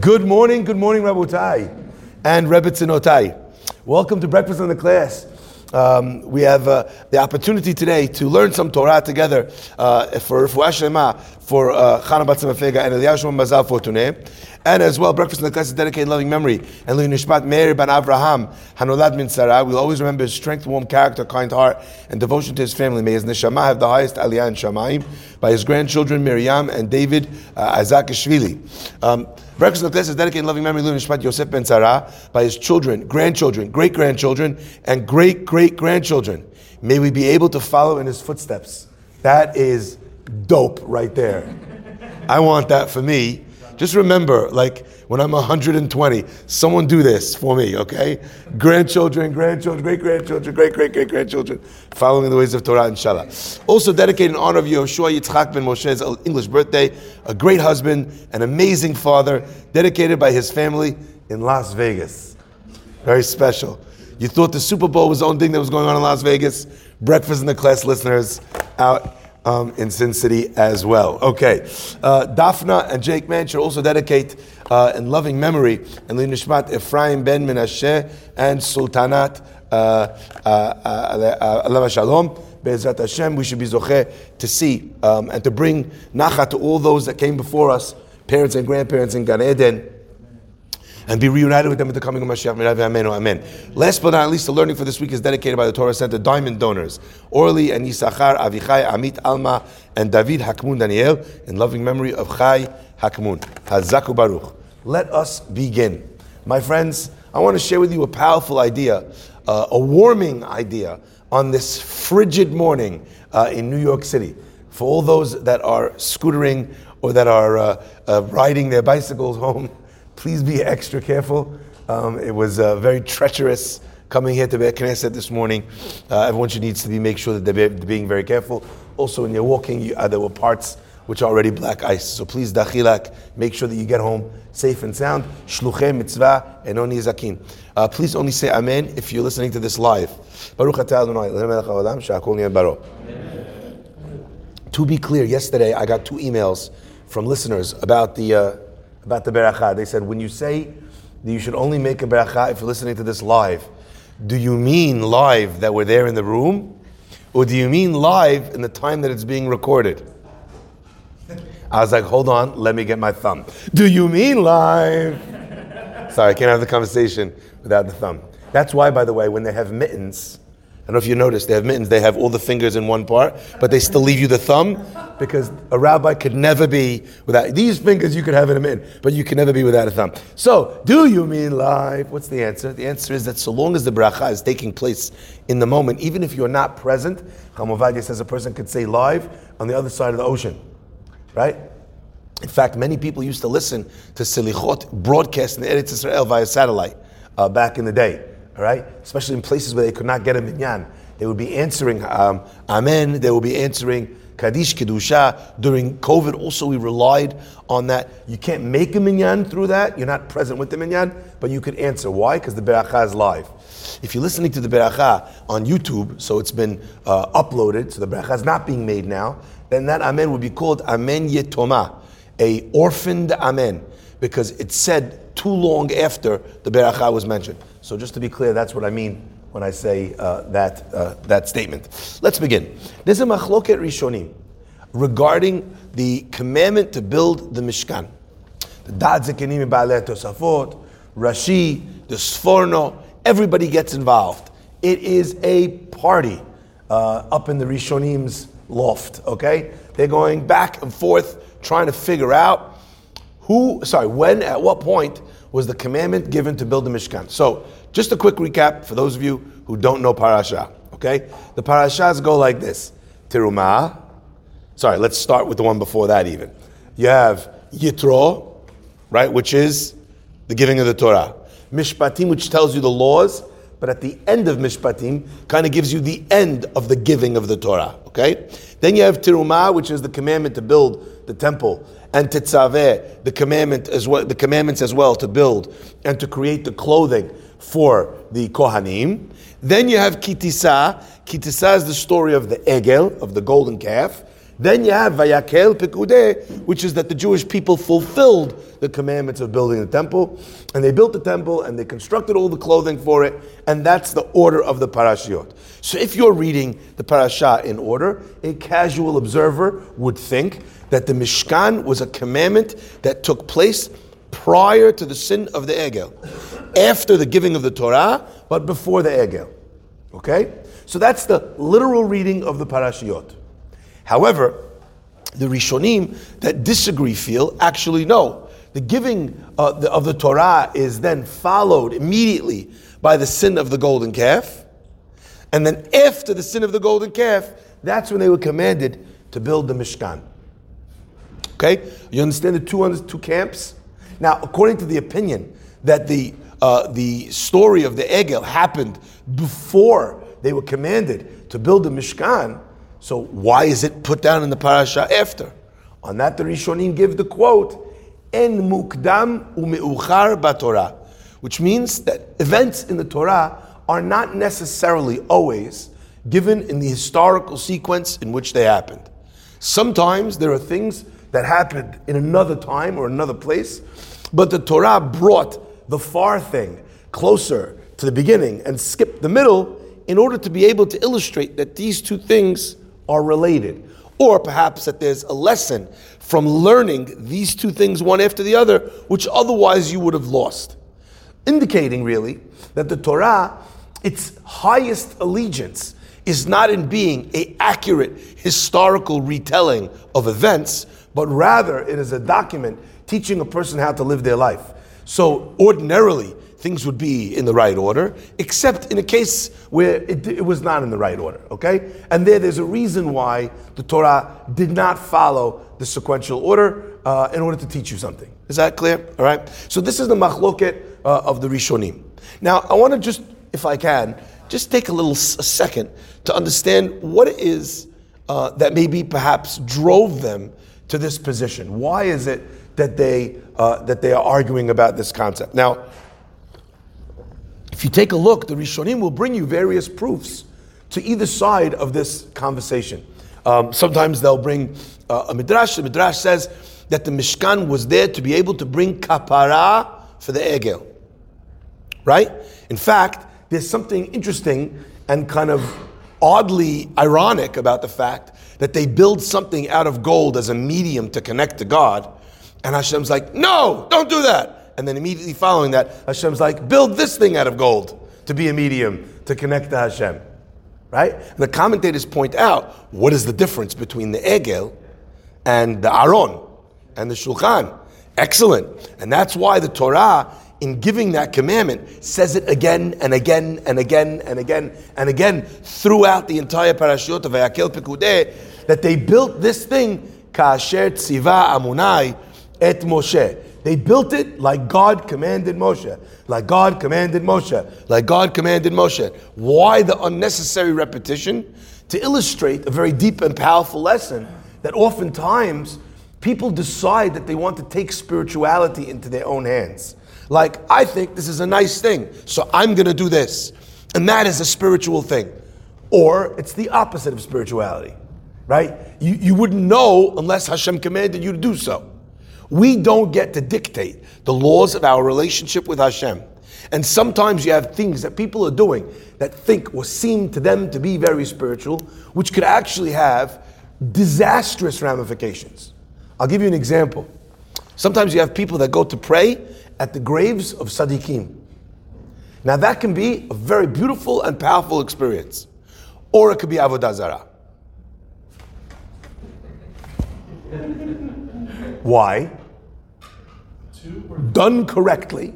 Good morning, good morning, Rabotai and Rabbi Rebbetzinotai. Welcome to Breakfast in the Class. Um, we have uh, the opportunity today to learn some Torah together uh, for Refuah Shema, for uh, Chana Afega, and Eliyahu Mazal Fortuné. And as well, Breakfast in the Class is dedicated loving memory. And Louis Nishmat Meir Ben Avraham, Hanolad Min Sarah. We'll always remember his strength, warm character, kind heart, and devotion to his family. May his neshama have the highest aliyah in Shamayim by his grandchildren Miriam and David uh, Azakashvili. Um, Breakfast in the Class is dedicated loving memory Louis Nishmat Yosef Ben Sarah by his children, grandchildren, great grandchildren, and great great grandchildren. May we be able to follow in his footsteps. That is dope right there. I want that for me just remember, like when I'm 120, someone do this for me, okay? Grandchildren, grandchildren, great grandchildren, great great great grandchildren, following the ways of Torah, inshallah. Also dedicated in honor of Yehoshua Yitzchak ben Moshe's English birthday, a great husband, an amazing father, dedicated by his family in Las Vegas. Very special. You thought the Super Bowl was the only thing that was going on in Las Vegas? Breakfast in the class listeners out um, in Sin City as well. Okay. Uh, Daphna and Jake Mann should also dedicate uh, in loving memory and Nishmat Ephraim ben Menashe and Sultanat uh, uh, uh, Allah Shalom. Be'ezrat Hashem, we should be zoche to see um, and to bring nacha to all those that came before us, parents and grandparents in Gan Eden and be reunited with them at the coming of Mashiach. Amen. Amen. Last but not least, the learning for this week is dedicated by the Torah Center Diamond donors Orly and Yisachar, Avichai, Amit Alma, and David Hakmun Daniel in loving memory of Chai Hakmun. Hazaku Baruch. Let us begin. My friends, I want to share with you a powerful idea, uh, a warming idea on this frigid morning uh, in New York City. For all those that are scootering or that are uh, uh riding their bicycles home Please be extra careful. Um, it was uh, very treacherous coming here to Beit Knesset this morning. Uh, everyone should needs to be make sure that they're, being very careful. Also, when you're walking, you, uh, there were parts which are already black ice. So please, dachilak, make sure that you get home safe and sound. Shluchem mitzvah enoni zakin. Uh, please only say amen if you're listening to this live. Baruch To be clear, yesterday I got two emails from listeners about the uh, about the beracha. They said, when you say that you should only make a beracha if you're listening to this live, do you mean live that we're there in the room? Or do you mean live in the time that it's being recorded? I was like, hold on, let me get my thumb. Do you mean live? Sorry, I can't have the conversation without the thumb. That's why, by the way, when they have mittens, don't know if you noticed, they have mittens, they have all the fingers in one part, but they still leave you the thumb because a rabbi could never be without these fingers you could have in a mitten, but you can never be without a thumb. So, do you mean live? What's the answer? The answer is that so long as the bracha is taking place in the moment, even if you're not present, Chacham Ovadia says a person could say live on the other side of the ocean, right? In fact, many people used to listen to Selichot broadcast in Eretz Israel via satellite uh, back in the day right? Especially in places where they could not get a minyan. They would be answering um, Amen, they would be answering Kaddish Kedusha. During COVID, also, we relied on that. You can't make a minyan through that. You're not present with the minyan, but you could answer. Why? Because the beracha is live. If you're listening to the beracha on YouTube, so it's been uh, uploaded, so the beracha is not being made now, then that amen would be called amen yetoma, a orphaned amen, because it's said too long after the beracha was mentioned. So just to be clear, that's what I mean when I say uh, that, uh, that statement. Let's begin. There's a machloket rishonim regarding the commandment to build the Mishkan. The Da'at Zekenim Ba'alei Tosafot, Rashi, the Sforno, everybody gets involved. It is a party uh, up in the Rishonim's loft, okay? They're going back and forth trying to figure out who, sorry, when, at what point was the commandment given to build the Mishkan. So, just a quick recap for those of you who don't know parasha. Okay, the parashas go like this: Terumah. Sorry, let's start with the one before that. Even you have Yitro, right, which is the giving of the Torah. Mishpatim, which tells you the laws, but at the end of Mishpatim, kind of gives you the end of the giving of the Torah. Okay, then you have Terumah, which is the commandment to build the temple and tetzaveh, the commandment as well, the commandments as well to build and to create the clothing for the kohanim. Then you have Ki Tisa. Kitisa is the story of the egel of the golden calf. Then you have Vayakel Pikudeh, which is that the Jewish people fulfilled the commandments of building the temple, and they built the temple and they constructed all the clothing for it, and that's the order of the parashiot. So if you're reading the parasha in order, a casual observer would think that the Mishkan was a commandment that took place prior to the sin of the Egel, after the giving of the Torah, but before the Egel. Okay? So that's the literal reading of the parashiot. However, the Rishonim that disagree feel actually no. The giving uh, the, of the Torah is then followed immediately by the sin of the golden calf. And then after the sin of the golden calf, that's when they were commanded to build the Mishkan. Okay? You understand the two, two camps? Now, according to the opinion that the, uh, the story of the Egel happened before they were commanded to build the Mishkan, so why is it put down in the parasha after? On that, the Rishonim give the quote, "En mukdam umeuchar batorah," which means that events in the Torah are not necessarily always given in the historical sequence in which they happened. Sometimes there are things that happened in another time or another place, but the Torah brought the far thing closer to the beginning and skipped the middle in order to be able to illustrate that these two things are related. Or perhaps that there's a lesson from learning these two things one after the other, which otherwise you would have lost. Indicating really that the Torah, its highest allegiance, is not in being a accurate historical retelling of events, but rather it is a document teaching a person how to live their life. So ordinarily, things would be in the right order, except in a case where it, it, was not in the right order, okay? And there, there's a reason why the Torah did not follow the sequential order uh, in order to teach you something. Is that clear? All right? So this is the machloket uh, of the Rishonim. Now, I want to just, if I can, just take a little a second to understand what it is uh, that maybe perhaps drove them to this position. Why is it that they, uh, that they are arguing about this concept? Now, if you take a look, the Rishonim will bring you various proofs to either side of this conversation. Um, sometimes they'll bring uh, a midrash. The midrash says that the Mishkan was there to be able to bring kapara for the egel. Right? In fact, there's something interesting and kind of oddly ironic about the fact that they build something out of gold as a medium to connect to God. And Hashem's like, no, don't do that. And then immediately following that, Hashem's like, build this thing out of gold to be a medium to connect to Hashem. Right? And the commentators point out what is the difference between the Egel and the Aron and the Shulchan. Excellent. And that's why the Torah, in giving that commandment, says it again and again and again and again and again throughout the entire parashot of Vayakel Pekudeh, that they built this thing, Kasher Tziva Amunai et Moshe. They built it like God commanded Moshe. Like God commanded Moshe. Like God commanded Moshe. Why the unnecessary repetition? To illustrate a very deep and powerful lesson that oftentimes people decide that they want to take spirituality into their own hands. Like, I think this is a nice thing, so I'm going to do this. And that is a spiritual thing. Or it's the opposite of spirituality, right? You, you wouldn't know unless Hashem commanded you to do so. We don't get to dictate the laws of our relationship with Hashem. And sometimes you have things that people are doing that think or seem to them to be very spiritual, which could actually have disastrous ramifications. I'll give you an example. Sometimes you have people that go to pray at the graves of Sadiqim. Now that can be a very beautiful and powerful experience. Or it could be Avodah Zarah. Why? Done correctly,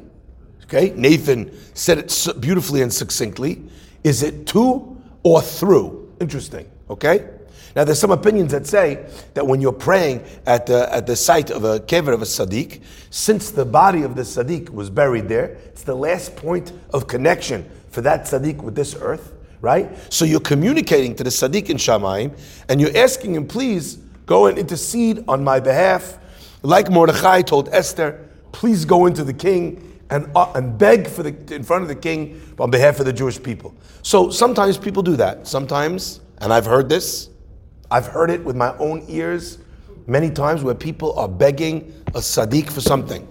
okay, Nathan said it beautifully and succinctly. Is it to or through? Interesting, okay? Now, there's some opinions that say that when you're praying at the, at the site of a kever of a sadiq, since the body of the sadiq was buried there, it's the last point of connection for that sadiq with this earth, right? So you're communicating to the sadiq in Shamayim, and you're asking him, please go and intercede on my behalf, like Mordechai told Esther, please go into the king and, uh, and beg for the, in front of the king on behalf of the Jewish people. So sometimes people do that. Sometimes, and I've heard this, I've heard it with my own ears many times where people are begging a sadiq for something.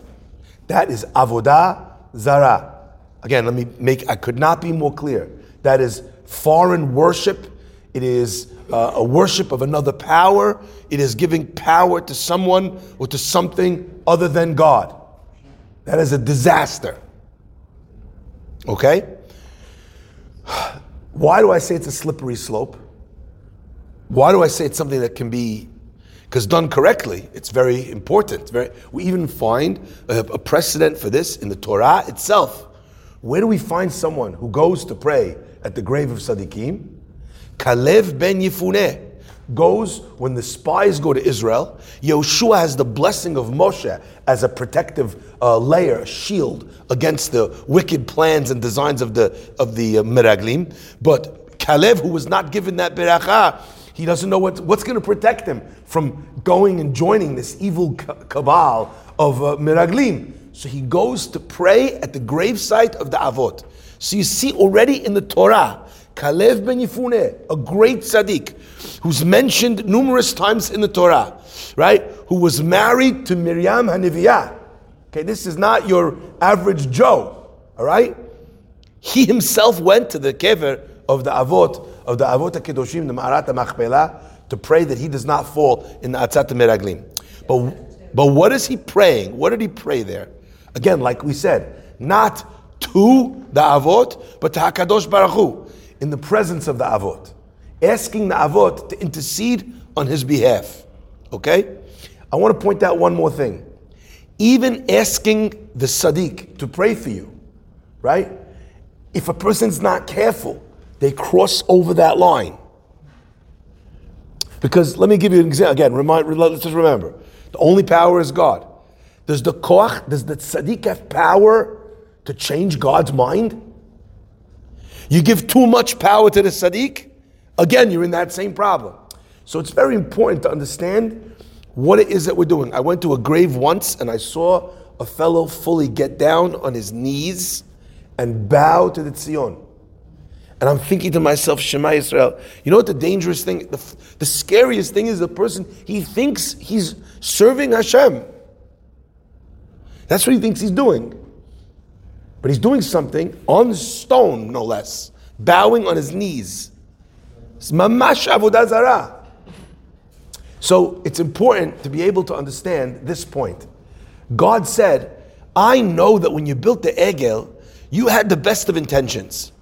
That is avodah zara. Again, let me make, I could not be more clear. That is foreign worship. It is uh, a worship of another power. It is giving power to someone or to something other than God. That is a disaster. Okay? Why do I say it's a slippery slope? Why do I say it's something that can be, because done correctly, it's very important. Very, we even find a, a precedent for this in the Torah itself. Where do we find someone who goes to pray at the grave of Sadiqim? Kalev ben Yefuneh goes when the spies go to Israel. Yoshua has the blessing of Moshe as a protective uh, layer, a shield against the wicked plans and designs of the of the uh, Meraglim. But Kalev, who was not given that beracha, he doesn't know what, what's going to protect him from going and joining this evil cabal of uh, Meraglim. So he goes to pray at the gravesite of the Avot. So you see already in the Torah, Kalev ben Yefuneh, a great tzaddik, who's mentioned numerous times in the Torah, right? Who was married to Miriam Haniviyah. Okay, this is not your average Joe, all right? He himself went to the kever of the Avot of the Avot HaKedoshim, the Ma'arat HaMachpelah, to pray that he does not fall in the Atzat Meraglim. But, but what is he praying? What did he pray there? Again, like we said, not to the Avot, but to HaKadosh Baruch Hu, in the presence of the Avot. Asking the Avot to intercede on his behalf. Okay? I want to point out one more thing. Even asking the Sadiq to pray for you, right? If a person's not careful, they cross over that line. Because let me give you an example. Again, remind, let's just remember the only power is God. Does the koach, does the tzaddik have power to change God's mind? You give too much power to the tzaddik, again, you're in that same problem. So it's very important to understand what it is that we're doing. I went to a grave once and I saw a fellow fully get down on his knees and bow to the tzion. And I'm thinking to myself, Shema Israel. You know what the dangerous thing, the, the scariest thing is the person, he thinks he's serving Hashem. That's what he thinks he's doing. But he's doing something on stone, no less, bowing on his knees. It's mamash avodah zarah. So it's important to be able to understand this point. God said, I know that when you built the Egel, you had the best of intentions.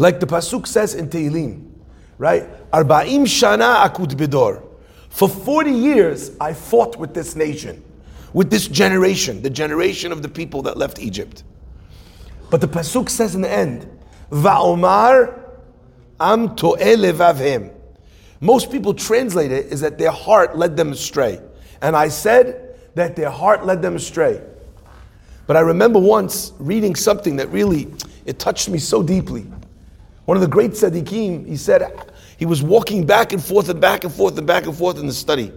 Like the Pasuk says in Tehillim, right? Arba'im shana akut bidor. For 40 years, I fought with this nation, with this generation, the generation of the people that left Egypt. But the Pasuk says in the end, Va'omar am levavhem. Most people translate it is that their heart led them astray. And I said that their heart led them astray. But I remember once reading something that really, it touched me so deeply. One of the great tzaddikim, he said he was walking back and forth and back and forth and back and forth in the study.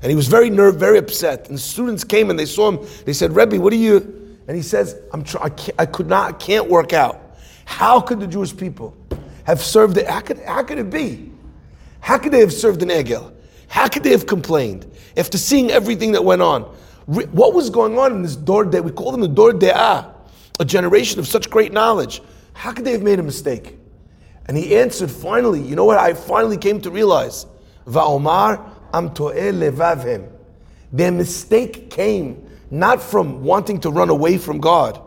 And he was very nervous, very upset. And the students came and they saw him. They said, Rebbe, what are you? And he says, I'm try- I, I could not, I can't work out. How could the Jewish people have served it? How could, how could it be? How could they have served an Egel? How could they have complained after seeing everything that went on? What was going on in this Dor De? We call them the Dor De'ah, a generation of such great knowledge. How could they have made a mistake? And he answered finally, you know what I finally came to realize? Va'omar am to'eh levavhem. Their mistake came not from wanting to run away from God,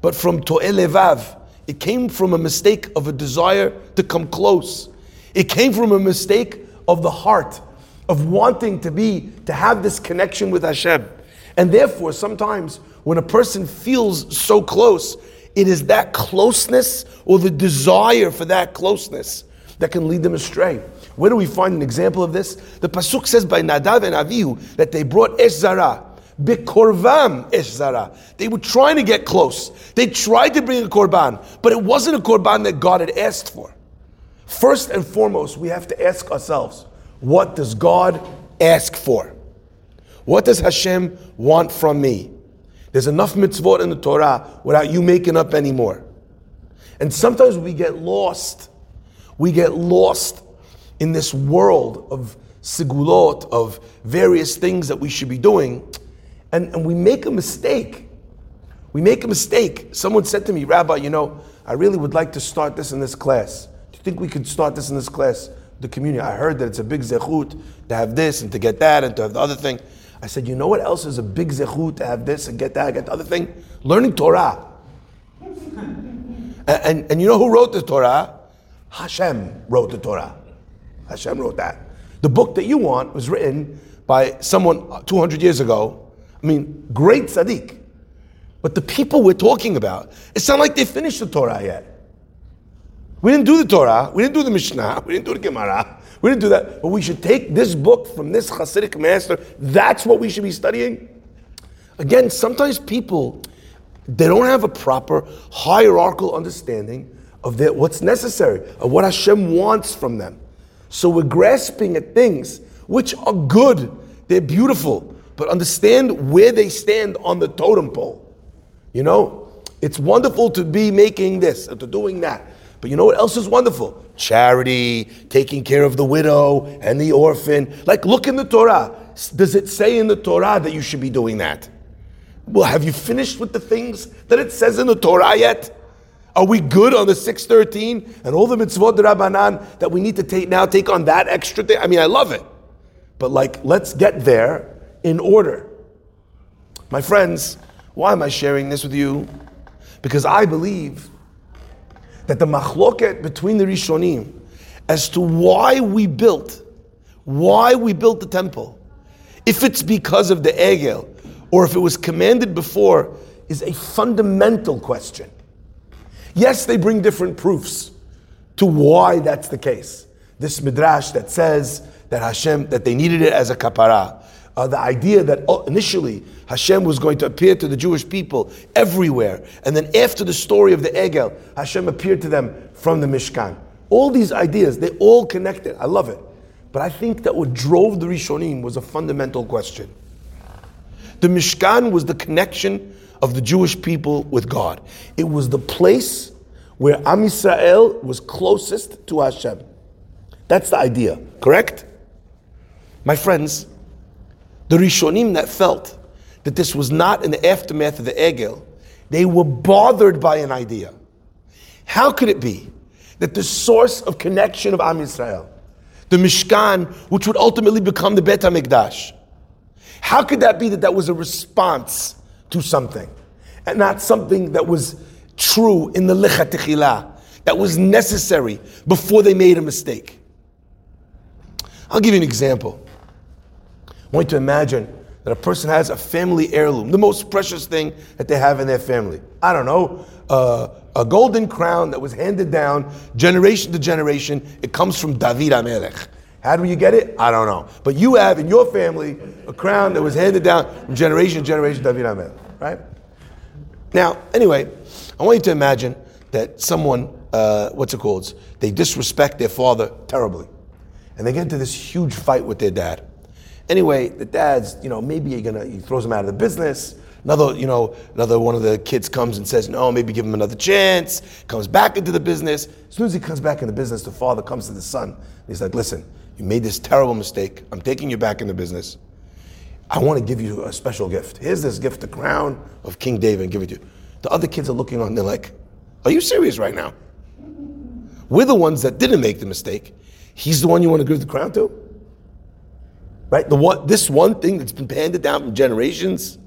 but from to'eh levav. It came from a mistake of a desire to come close. It came from a mistake of the heart, of wanting to be, to have this connection with Hashem. And therefore, sometimes when a person feels so close, it is that closeness or the desire for that closeness that can lead them astray. Where do we find an example of this? The pasuk says by Nadav and Avihu that they brought Eshzara. Bikorvam Eshzara. They were trying to get close. They tried to bring a korban, but it wasn't a korban that God had asked for. First and foremost, we have to ask ourselves, what does God ask for? What does Hashem want from me? There's enough mitzvot in the Torah without you making up any more. And sometimes we get lost. We get lost in this world of segulot, of various things that we should be doing, and, and we make a mistake. We make a mistake. Someone said to me, Rabbi, you know, I really would like to start this in this class. Think we could start this in this class? The community. I heard that it's a big zechut to have this and to get that and to have the other thing. I said, you know what else is a big zechut to have this and get that, and get the other thing? Learning Torah. and, and, and you know who wrote the Torah? Hashem wrote the Torah. Hashem wrote that. The book that you want was written by someone 200 years ago. I mean, great tzaddik. But the people we're talking about, it's not like they finished the Torah yet. We didn't do the Torah, we didn't do the Mishnah, we didn't do the Gemara, we didn't do that. But we should take this book from this Hasidic master. That's what we should be studying. Again, sometimes people they don't have a proper hierarchical understanding of their, what's necessary, of what Hashem wants from them. So we're grasping at things which are good, they're beautiful, but understand where they stand on the totem pole. You know, it's wonderful to be making this and to doing that. But you know what else is wonderful? Charity, taking care of the widow and the orphan. Like, look in the Torah. Does it say in the Torah that you should be doing that? Well, have you finished with the things that it says in the Torah yet? Are we good on the 613 and all the mitzvot rabbanan that we need to take now take on that extra thing? I mean, I love it. But like, let's get there in order. My friends, why am I sharing this with you? Because I believe that the machloket between the Rishonim as to why we built, why we built the temple, if it's because of the Egel or if it was commanded before, is a fundamental question. Yes, they bring different proofs to why that's the case. This midrash that says that Hashem, that they needed it as a kapara. Uh, the idea that oh, initially Hashem was going to appear to the Jewish people everywhere, and then after the story of the Egel, Hashem appeared to them from the Mishkan. All these ideas, they all connected. I love it. But I think that what drove the Rishonim was a fundamental question. The Mishkan was the connection of the Jewish people with God. It was the place where Am Yisrael was closest to Hashem. That's the idea, correct? My friends, the Rishonim that felt that this was not in the aftermath of the Egel, they were bothered by an idea. How could it be that the source of connection of Am Yisrael, the Mishkan, which would ultimately become the Bet HaMikdash, how could that be that that was a response to something and not something that was true in the Lechatechila, that was necessary before they made a mistake? I'll give you an example. I want you to imagine that a person has a family heirloom, the most precious thing that they have in their family. I don't know, uh, a golden crown that was handed down generation to generation. It comes from David Amelech. How do you get it? I don't know. But you have in your family a crown that was handed down from generation to generation, David Amelech, right? Now, anyway, I want you to imagine that someone, uh, what's it called? They disrespect their father terribly. And they get into this huge fight with their dad. Anyway, the dad's, you know, maybe you're gonna, he throws him out of the business. Another, you know, another one of the kids comes and says, no, maybe give him another chance. Comes back into the business. As soon as he comes back in the business, the father comes to the son. He's like, listen, you made this terrible mistake. I'm taking you back in the business. I want to give you a special gift. Here's this gift, the crown of King David, and give it to you. The other kids are looking on, they're like, are you serious right now? We're the ones that didn't make the mistake. He's the one you want to give the crown to? Right? The one, this one thing that's been handed down from generations.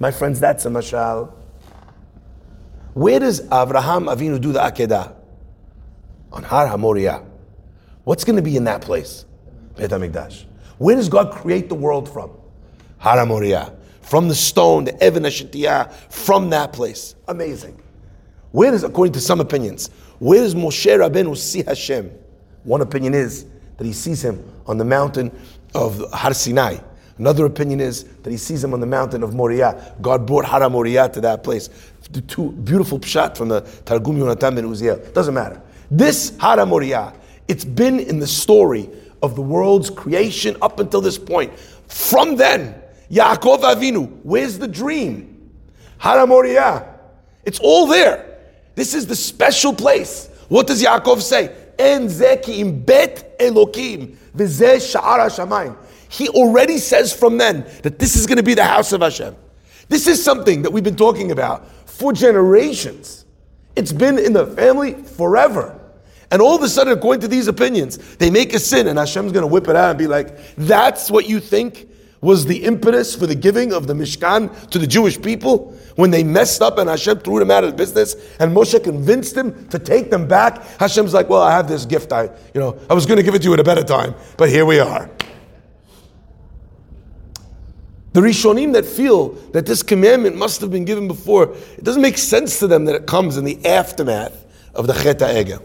My friends, that's a mashal. Where does Abraham Avinu do the Akedah? On Har HaMoriah. What's going to be in that place? Beit HaMikdash. Where does God create the world from? Har HaMoriah. From the stone, the Even HaShetiyah, from that place. Amazing. Where does, according to some opinions, where does Moshe Rabbeinu see Hashem? One opinion is that he sees him on the mountain of Har Sinai. Another opinion is that he sees him on the mountain of Moriah. God brought Har Moriah to that place. The two beautiful pshat from the Targum Yonatan ben Uziel. Doesn't matter. This Har Moriah, it's been in the story of the world's creation up until this point. From then, Yaakov Avinu, where's the dream? Har Moriah. It's all there. This is the special place. What does Yaakov say? En zeki im bet Elokim, v'zeh sha'ar hashamayim. He already says from then that this is going to be the house of Hashem. This is something that we've been talking about for generations. It's been in the family forever. And all of a sudden, according to these opinions, they make a sin and Hashem's going to whip it out and be like, that's what you think was the impetus for the giving of the Mishkan to the Jewish people when they messed up and Hashem threw them out of business and Moshe convinced them to take them back. Hashem's like, well, I have this gift. I, you know, I was going to give it to you at a better time, but here we are. The Rishonim that feel that this commandment must have been given before, it doesn't make sense to them that it comes in the aftermath of the Chet Egel.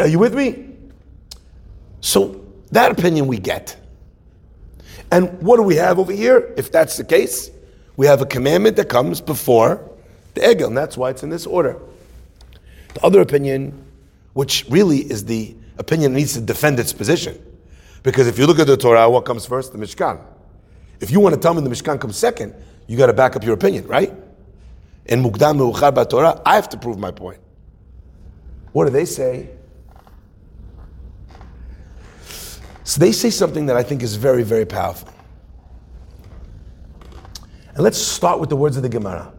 Are you with me? So that opinion we get. And what do we have over here? If that's the case, we have a commandment that comes before the Egel, and that's why it's in this order. The other opinion, which really is the opinion that needs to defend its position, because if you look at the Torah, what comes first? The Mishkan. If you want to tell me the Mishkan comes second, you got to back up your opinion, right? In Mukdam Torah, I have to prove my point. What do they say? So they say something that I think is very, very powerful. And let's start with the words of the Gemara.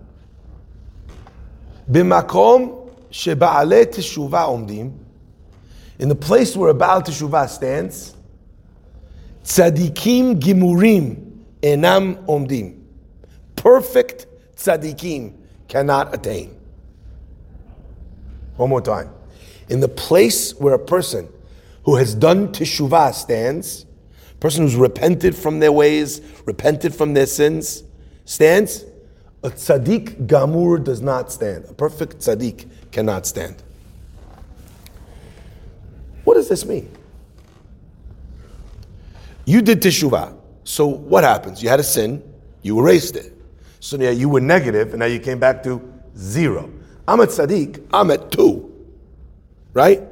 Bimakom sheba'ale teshuvah omdim. In the place where a Baal teshuvah stands, tzadikim gimurim enam omdim. Perfect tzadikim cannot attain. One more time. In the place where a person who has done teshuvah stands, person who's repented from their ways, repented from their sins, stands, a tzaddik gamur does not stand. A perfect tzaddik cannot stand. What does this mean? You did teshuvah. So what happens? You had a sin, you erased it. So now you were negative, and now you came back to zero. I'm at tzaddik, I'm at two. Right?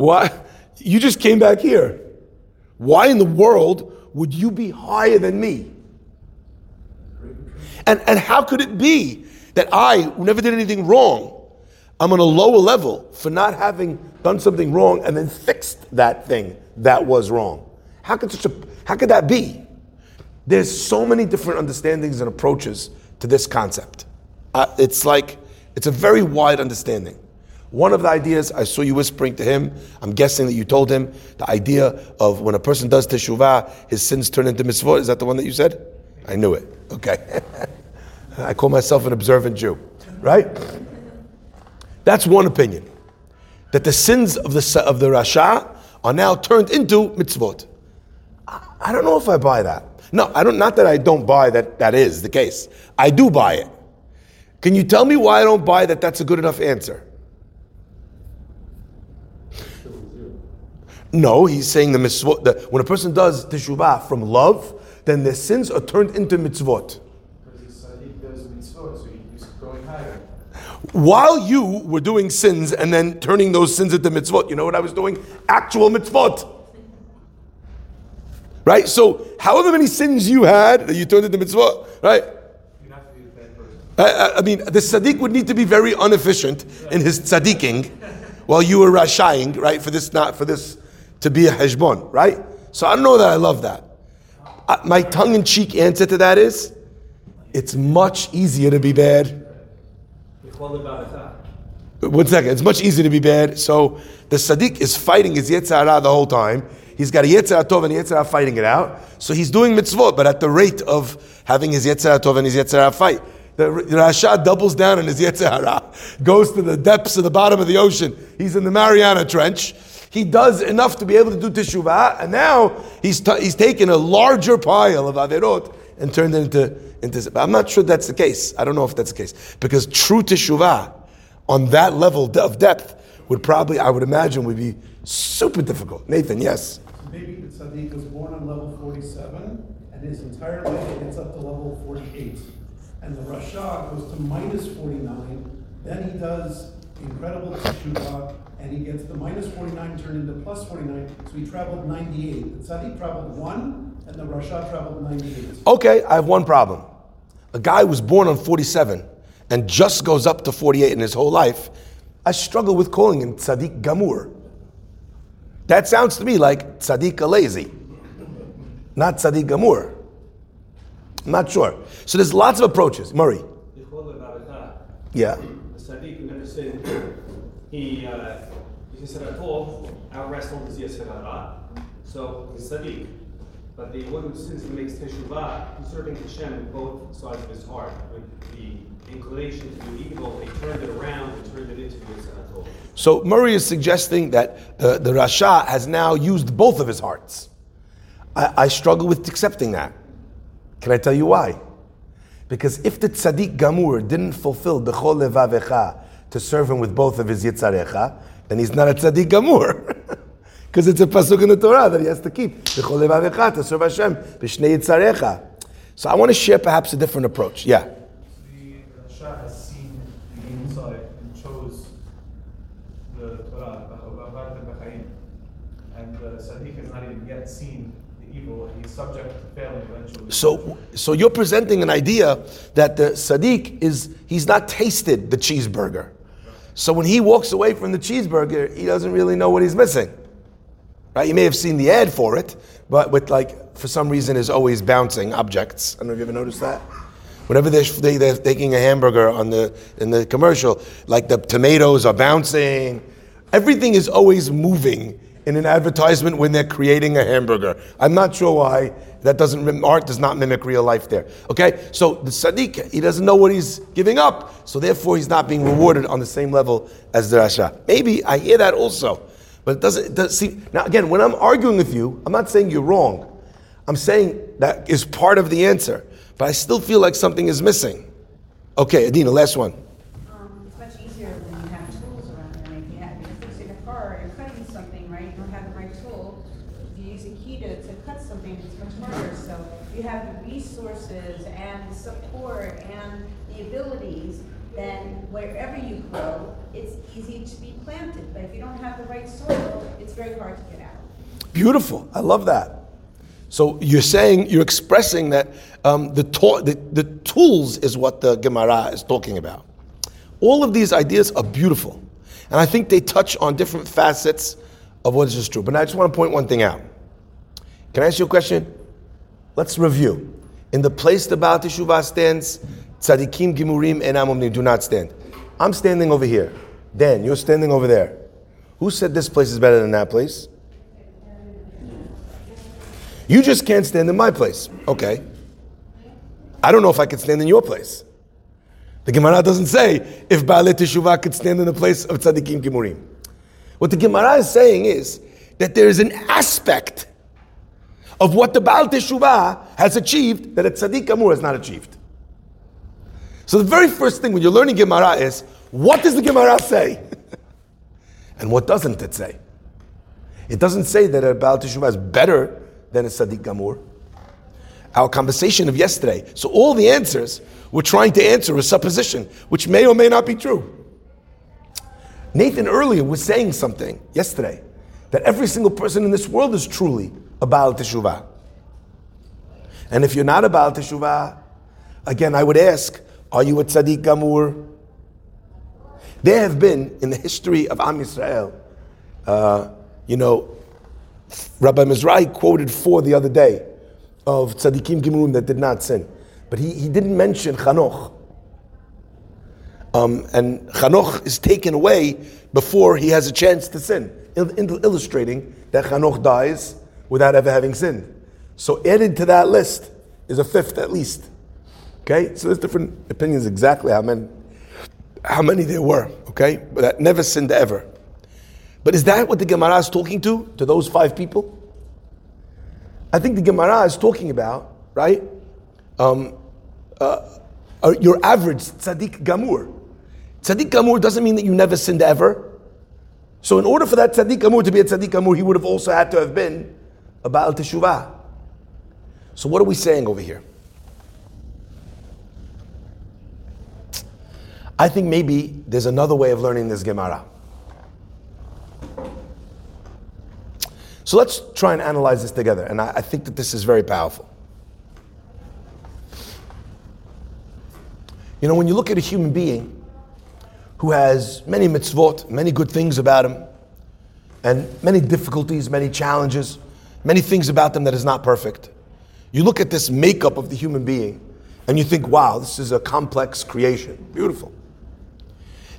Why? You just came back here. Why in the world would you be higher than me? And, and how could it be that I, who never did anything wrong, I'm on a lower level for not having done something wrong and then fixed that thing that was wrong? How could such a how could that be? There's so many different understandings and approaches to this concept. Uh, it's like it's a very wide understanding. One of the ideas, I saw you whispering to him, I'm guessing that you told him, the idea of when a person does teshuvah, his sins turn into mitzvot. Is that the one that you said? I knew it. Okay. I call myself an observant Jew, right? That's one opinion. That the sins of the, of the Rasha are now turned into mitzvot. I don't know if I buy that. No, I don't, not that I don't buy that that is the case. I do buy it. Can you tell me why I don't buy that that's a good enough answer? No, he's saying the mitzvot, the, when a person does teshuvah from love, then their sins are turned into mitzvot. While you were doing sins and then turning those sins into mitzvot, you know what I was doing? Actual mitzvot. Right? So, however many sins you had that you turned into mitzvot, right? You'd have to be the bad person. I, I, mean, the tzaddik would need to be very inefficient in his tzaddiking while you were rashaying, right? For this, not for this to be a heshbon, right? So I know that I love that. Uh, my tongue in cheek answer to that is it's much easier to be bad. One second, it's much easier to be bad. So the Sadiq is fighting his Yetzirah the whole time. He's got a Yetzirah Tov and Yetzirah fighting it out. So he's doing mitzvot, but at the rate of having his Yetzirah Tov and his Yetzirah fight. The Rasha doubles down on his Yetzirah, goes to the depths of the bottom of the ocean. He's in the Mariana Trench he does enough to be able to do teshuvah, and now he's, t- he's taken a larger pile of averot and turned it into, into. I'm not sure that's the case. I don't know if that's the case. Because true teshuvah on that level of depth would probably, I would imagine, would be super difficult. Nathan, yes? Maybe the Tzaddik was born on level 47, and his entire life gets up to level 48. And the Rasha goes to minus 49, then he does incredible teshuvah, and he gets the minus 49 turned into plus 49, so he traveled 98. The tzaddik traveled 1, and the Rasha traveled 98. Okay, I have one problem. A guy was born on 47 and just goes up to 48 in his whole life. I struggle with calling him tzaddik gamur. That sounds to me like tzaddik a lazy, not tzaddik gamur. I'm not sure. So there's lots of approaches. Murray. Yeah. The he, uh, he said at all, our wrestle is Yetzer Hara. So the Sadiq, but the one who sins and makes Teshuvah, he's serving Hashem with both sides of his heart. With the inclination to do evil, they turned it around and turned it into Yetzer Hara. So Murray is suggesting that the, the Rasha has now used both of his hearts. I, I struggle with accepting that. Can I tell you why? Because if the tzaddik gamur didn't fulfill the chol levavecha to serve him with both of his yitzarecha, then he's not a tzaddik gamur. Because it's a pasuk in the Torah that he has to keep. To serve Hashem yitzarecha. So I want to share perhaps a different approach. Yeah. So, so you're presenting an idea that the Sadiq is, he's not tasted the cheeseburger. So when he walks away from the cheeseburger, he doesn't really know what he's missing. Right? You may have seen the ad for it, but with like, for some reason, is always bouncing objects. I don't know if you ever noticed that. Whenever they're, they, they're taking a hamburger on the, in the commercial, like the tomatoes are bouncing. Everything is always moving in an advertisement when they're creating a hamburger. I'm not sure why that doesn't art does not mimic real life there. Okay, so the Sadiq he doesn't know what he's giving up, so therefore he's not being rewarded on the same level as the Rasha. Maybe I hear that also, but it doesn't. It does see now again when I'm arguing with you, I'm not saying you're wrong. I'm saying that is part of the answer, but I still feel like something is missing. Okay, Adina, last one. Um, it's much easier when you have tools around there, like you have, you're fixing a car, you're cutting something, right, you don't have the right tool. If you use a key to, to cut something, it's much harder, so you have the resources and the support and the abilities, then wherever you grow, it's easy to be planted, but if you don't have the right soil, it's very hard to get out. Beautiful. I love that. So you're saying, you're expressing that um, the, to- the, the tools is what the Gemara is talking about. All of these ideas are beautiful. And I think they touch on different facets of what is just true. But I just want to point one thing out. Can I ask you a question? Let's review. In the place the Baal Teshuvah stands, Tzadikim Gimurim and Amomnim do not stand. I'm standing over here. Dan, you're standing over there. Who said this place is better than that place? You just can't stand in my place. Okay. I don't know if I could stand in your place. The Gemara doesn't say if Baalei Teshuvah could stand in the place of Tzadikim Gimurim. What the Gemara is saying is that there is an aspect of what the Baal Teshuvah has achieved that a Tzadik Gamur has not achieved. So the very first thing when you're learning Gemara is, what does the Gemara say? and what doesn't it say? It doesn't say that a Baal Teshuvah is better than a Sadiq Gamur. Our conversation of yesterday. So all the answers we're trying to answer a supposition, which may or may not be true. Nathan earlier was saying something yesterday that every single person in this world is truly a Baal Teshuvah. And if you're not a Baal Teshuvah, again, I would ask, are you a Tzaddik Gamur? There have been, in the history of Am Yisrael, uh, you know, Rabbi Mizrahi quoted four the other day of tzaddikim gimurim that did not sin, but he, he didn't mention Chanoch. Um, and Chanoch is taken away before he has a chance to sin, il- il- illustrating that Chanoch dies without ever having sinned. So added to that list is a fifth at least. Okay, so there's different opinions exactly how many, how many there were. Okay, but that never sinned ever. But is that what the Gemara is talking to, to those five people? I think the Gemara is talking about, right? Um, uh, uh, your average tzaddik gamur. Tzaddik gamur doesn't mean that you never sinned ever. So, in order for that tzaddik gamur to be a tzaddik gamur, he would have also had to have been a Baal Teshuvah. So, what are we saying over here? I think maybe there's another way of learning this Gemara. So let's try and analyze this together. And I, I, think that this is very powerful. You know, when you look at a human being who has many mitzvot, many good things about him, and many difficulties, many challenges, many things about them that is not perfect. You look at this makeup of the human being and you think, wow, this is a complex creation. Beautiful.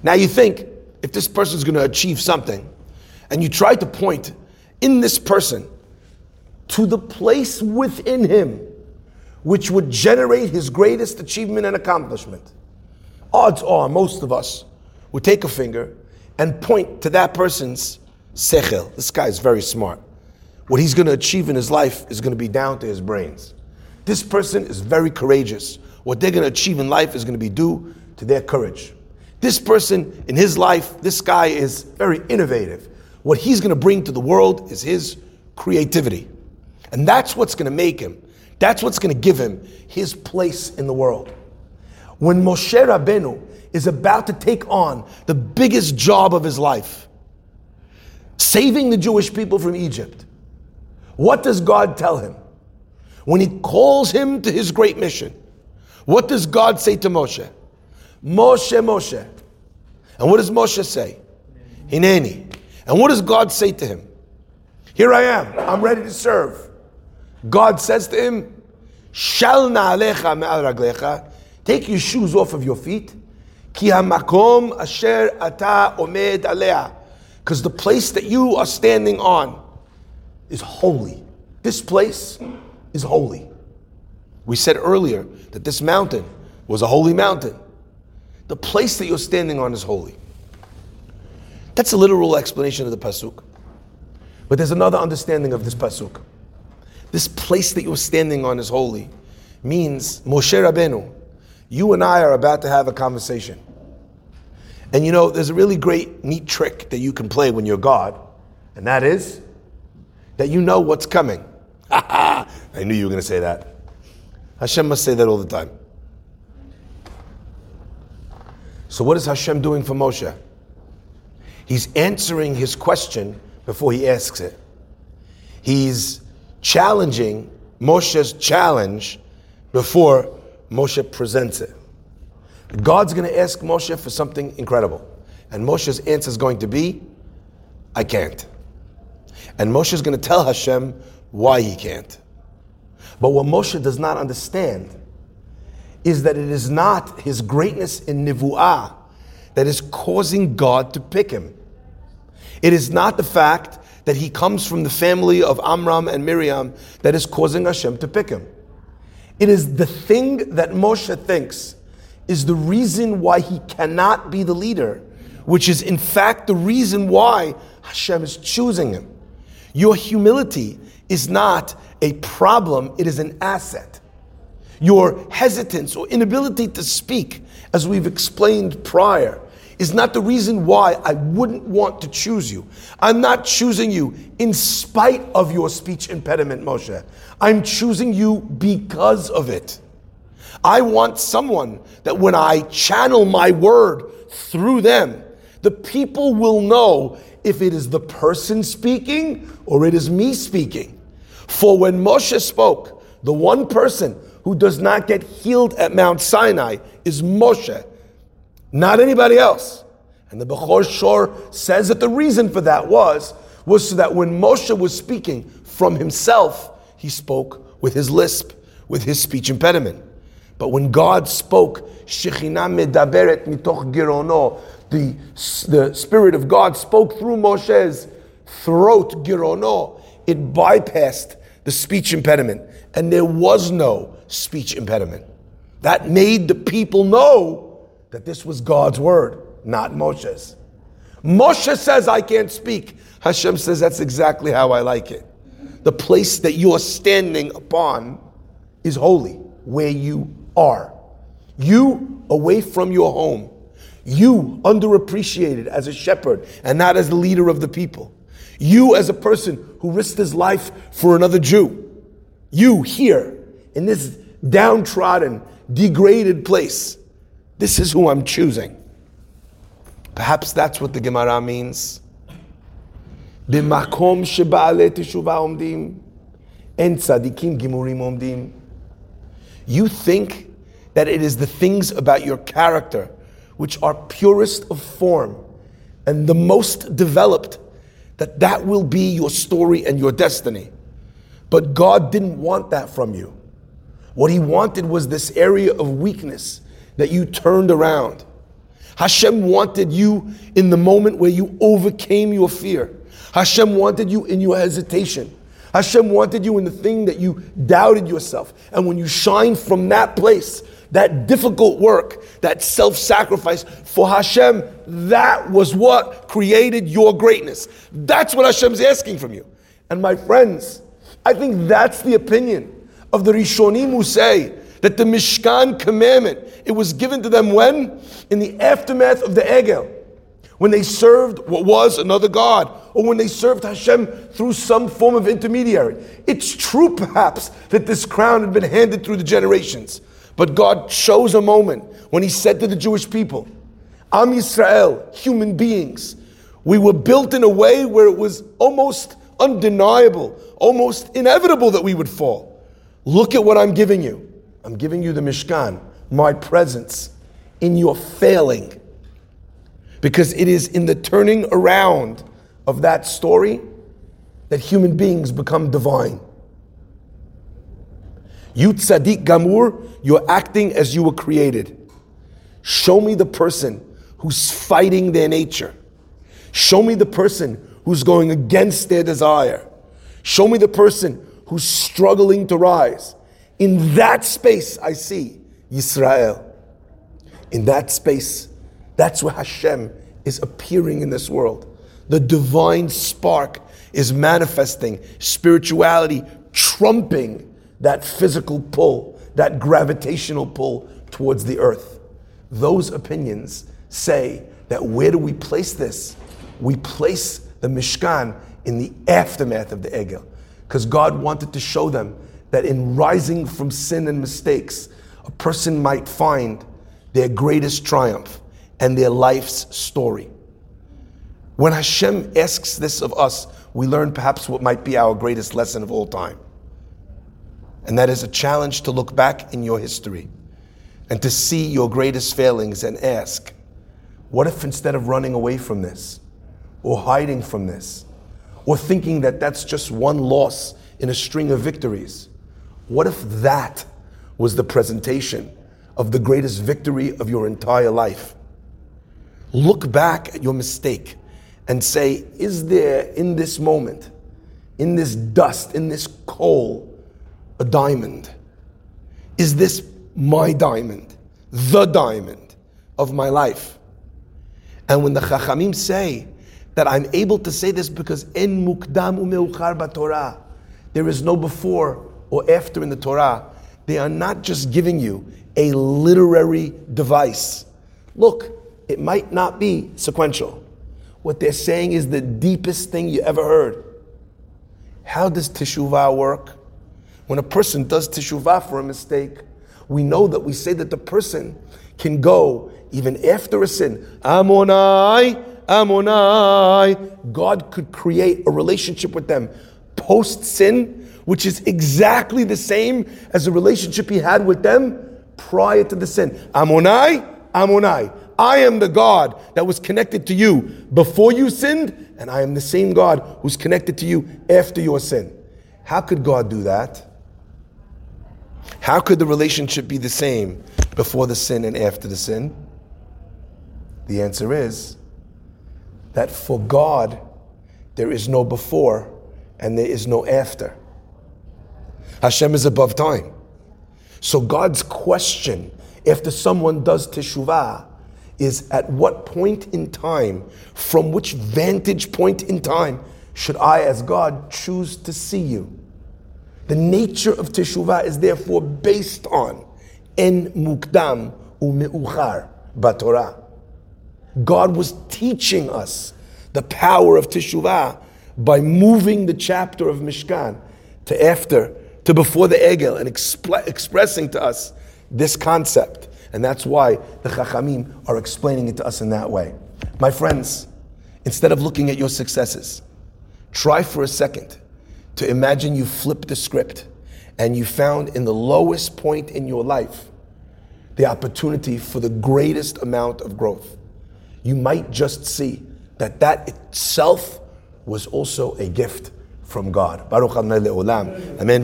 Now you think, if this person is going to achieve something, and you try to point in this person to the place within him which would generate his greatest achievement and accomplishment, odds are most of us would take a finger and point to that person's sechel. This guy is very smart. What he's going to achieve in his life is going to be down to his brains. This person is very courageous. What they're going to achieve in life is going to be due to their courage. This person in his life, this guy is very innovative. What he's going to bring to the world is his creativity. And that's what's going to make him, that's what's going to give him his place in the world. When Moshe Rabbeinu is about to take on the biggest job of his life, saving the Jewish people from Egypt, what does God tell him? When he calls him to his great mission, what does God say to Moshe? Moshe, Moshe. And what does Moshe say? Hineni. And what does God say to him? Here I am. I'm ready to serve. God says to him, Shal na'alecha me'al raglecha. Take your shoes off of your feet. Ki asher ata omed alea. Because the place that you are standing on is holy. This place is holy. We said earlier that this mountain was a holy mountain. The place that you're standing on is holy. That's a literal explanation of the pasuk. But there's another understanding of this pasuk. This place that you're standing on is holy means Moshe Rabbeinu, you and I are about to have a conversation. And you know, there's a really great, neat trick that you can play when you're God, and that is that you know what's coming. I knew you were going to say that. Hashem must say that all the time. So, what is Hashem doing for Moshe? He's answering his question before he asks it. He's challenging Moshe's challenge before Moshe presents it. God's going to ask Moshe for something incredible. And Moshe's answer is going to be, I can't. And Moshe is going to tell Hashem why he can't. But what Moshe does not understand is that it is not his greatness in Nivu'ah that is causing God to pick him. It is not the fact that he comes from the family of Amram and Miriam that is causing Hashem to pick him. It is the thing that Moshe thinks is the reason why he cannot be the leader, which is in fact the reason why Hashem is choosing him. Your humility is not a problem, it is an asset. Your hesitance or inability to speak, as we've explained prior, is not the reason why I wouldn't want to choose you. I'm not choosing you in spite of your speech impediment, Moshe. I'm choosing you because of it. I want someone that when I channel my word through them, the people will know if it is the person speaking or it is me speaking. For when Moshe spoke, the one person who does not get healed at Mount Sinai is Moshe not anybody else. And the Bechor Shor says that the reason for that was, was so that when Moshe was speaking from himself, he spoke with his lisp, with his speech impediment. But when God spoke, Shechina medaberet mitoch girono, the, the Spirit of God spoke through Moshe's throat, girono, it bypassed the speech impediment. And there was no speech impediment. That made the people know that this was God's word, not Moshe's. Moshe says, I can't speak. Hashem says, that's exactly how I like it. The place that you're standing upon is holy, where you are. You away from your home. You underappreciated as a shepherd and not as the leader of the people. You as a person who risked his life for another Jew. You here in this downtrodden, degraded place this is who I'm choosing. Perhaps that's what the Gemara means. במקום שבעלי תשובה עומדים, אין צדיקים gimurim עומדים. You think that it is the things about your character which are purest of form and the most developed, that that will be your story and your destiny. But God didn't want that from you. What He wanted was this area of weakness that you turned around. Hashem wanted you in the moment where you overcame your fear. Hashem wanted you in your hesitation. Hashem wanted you in the thing that you doubted yourself. And when you shine from that place, that difficult work, that self sacrifice for Hashem, that was what created your greatness. That's what Hashem's asking from you. And my friends, I think that's the opinion of the Rishonim who say that the Mishkan commandment, it was given to them when? In the aftermath of the Egel. When they served what was another God, or when they served Hashem through some form of intermediary. It's true, perhaps, that this crown had been handed through the generations. But God chose a moment when He said to the Jewish people, "Am Yisrael, human beings, we were built in a way where it was almost undeniable, almost inevitable that we would fall. Look at what I'm giving you. I'm giving you the Mishkan, my presence in your failing. Because it is in the turning around of that story that human beings become divine. You tzaddik gamur, you're acting as you were created. Show me the person who's fighting their nature. Show me the person who's going against their desire. Show me the person who's struggling to rise. In that space, I see Yisrael. In that space, that's where Hashem is appearing in this world. The divine spark is manifesting, spirituality trumping that physical pull, that gravitational pull towards the earth. Those opinions say that where do we place this? We place the Mishkan in the aftermath of the Egel. Because God wanted to show them that in rising from sin and mistakes, a person might find their greatest triumph and their life's story. When Hashem asks this of us, we learn perhaps what might be our greatest lesson of all time. And that is a challenge to look back in your history and to see your greatest failings and ask, what if instead of running away from this, or hiding from this, or thinking that that's just one loss in a string of victories, what if that was the presentation of the greatest victory of your entire life? Look back at your mistake and say, is there in this moment, in this dust, in this coal, a diamond? Is this my diamond, the diamond of my life? And when the Chachamim say that I'm able to say this because in mukdam umeuchar Torah, there is no before or after in the Torah. They are not just giving you a literary device. Look, it might not be sequential. What they're saying is the deepest thing you ever heard. How does teshuvah work? When a person does teshuvah for a mistake, we know that we say that the person can go even after a sin. Adonai, Adonai. God could create a relationship with them post sin, which is exactly the same as the relationship he had with them prior to the sin. Adonai, Adonai. I am the God that was connected to you before you sinned, and I am the same God who's connected to you after your sin. How could God do that? How could the relationship be the same before the sin and after the sin? The answer is that for God, there is no before and there is no after. Hashem is above time. So God's question after someone does teshuvah is at what point in time, from which vantage point in time, should I, as God, choose to see you? The nature of teshuvah is therefore based on en mukdam u'meuchar batorah. God was teaching us the power of teshuvah by moving the chapter of Mishkan to after, to before the Egel, and expressing to us this concept. And that's why the Chachamim are explaining it to us in that way. My friends, instead of looking at your successes, try for a second to imagine you flipped the script and you found in the lowest point in your life the opportunity for the greatest amount of growth. You might just see that that itself was also a gift from God. Baruch Adonai le'olam. Amen.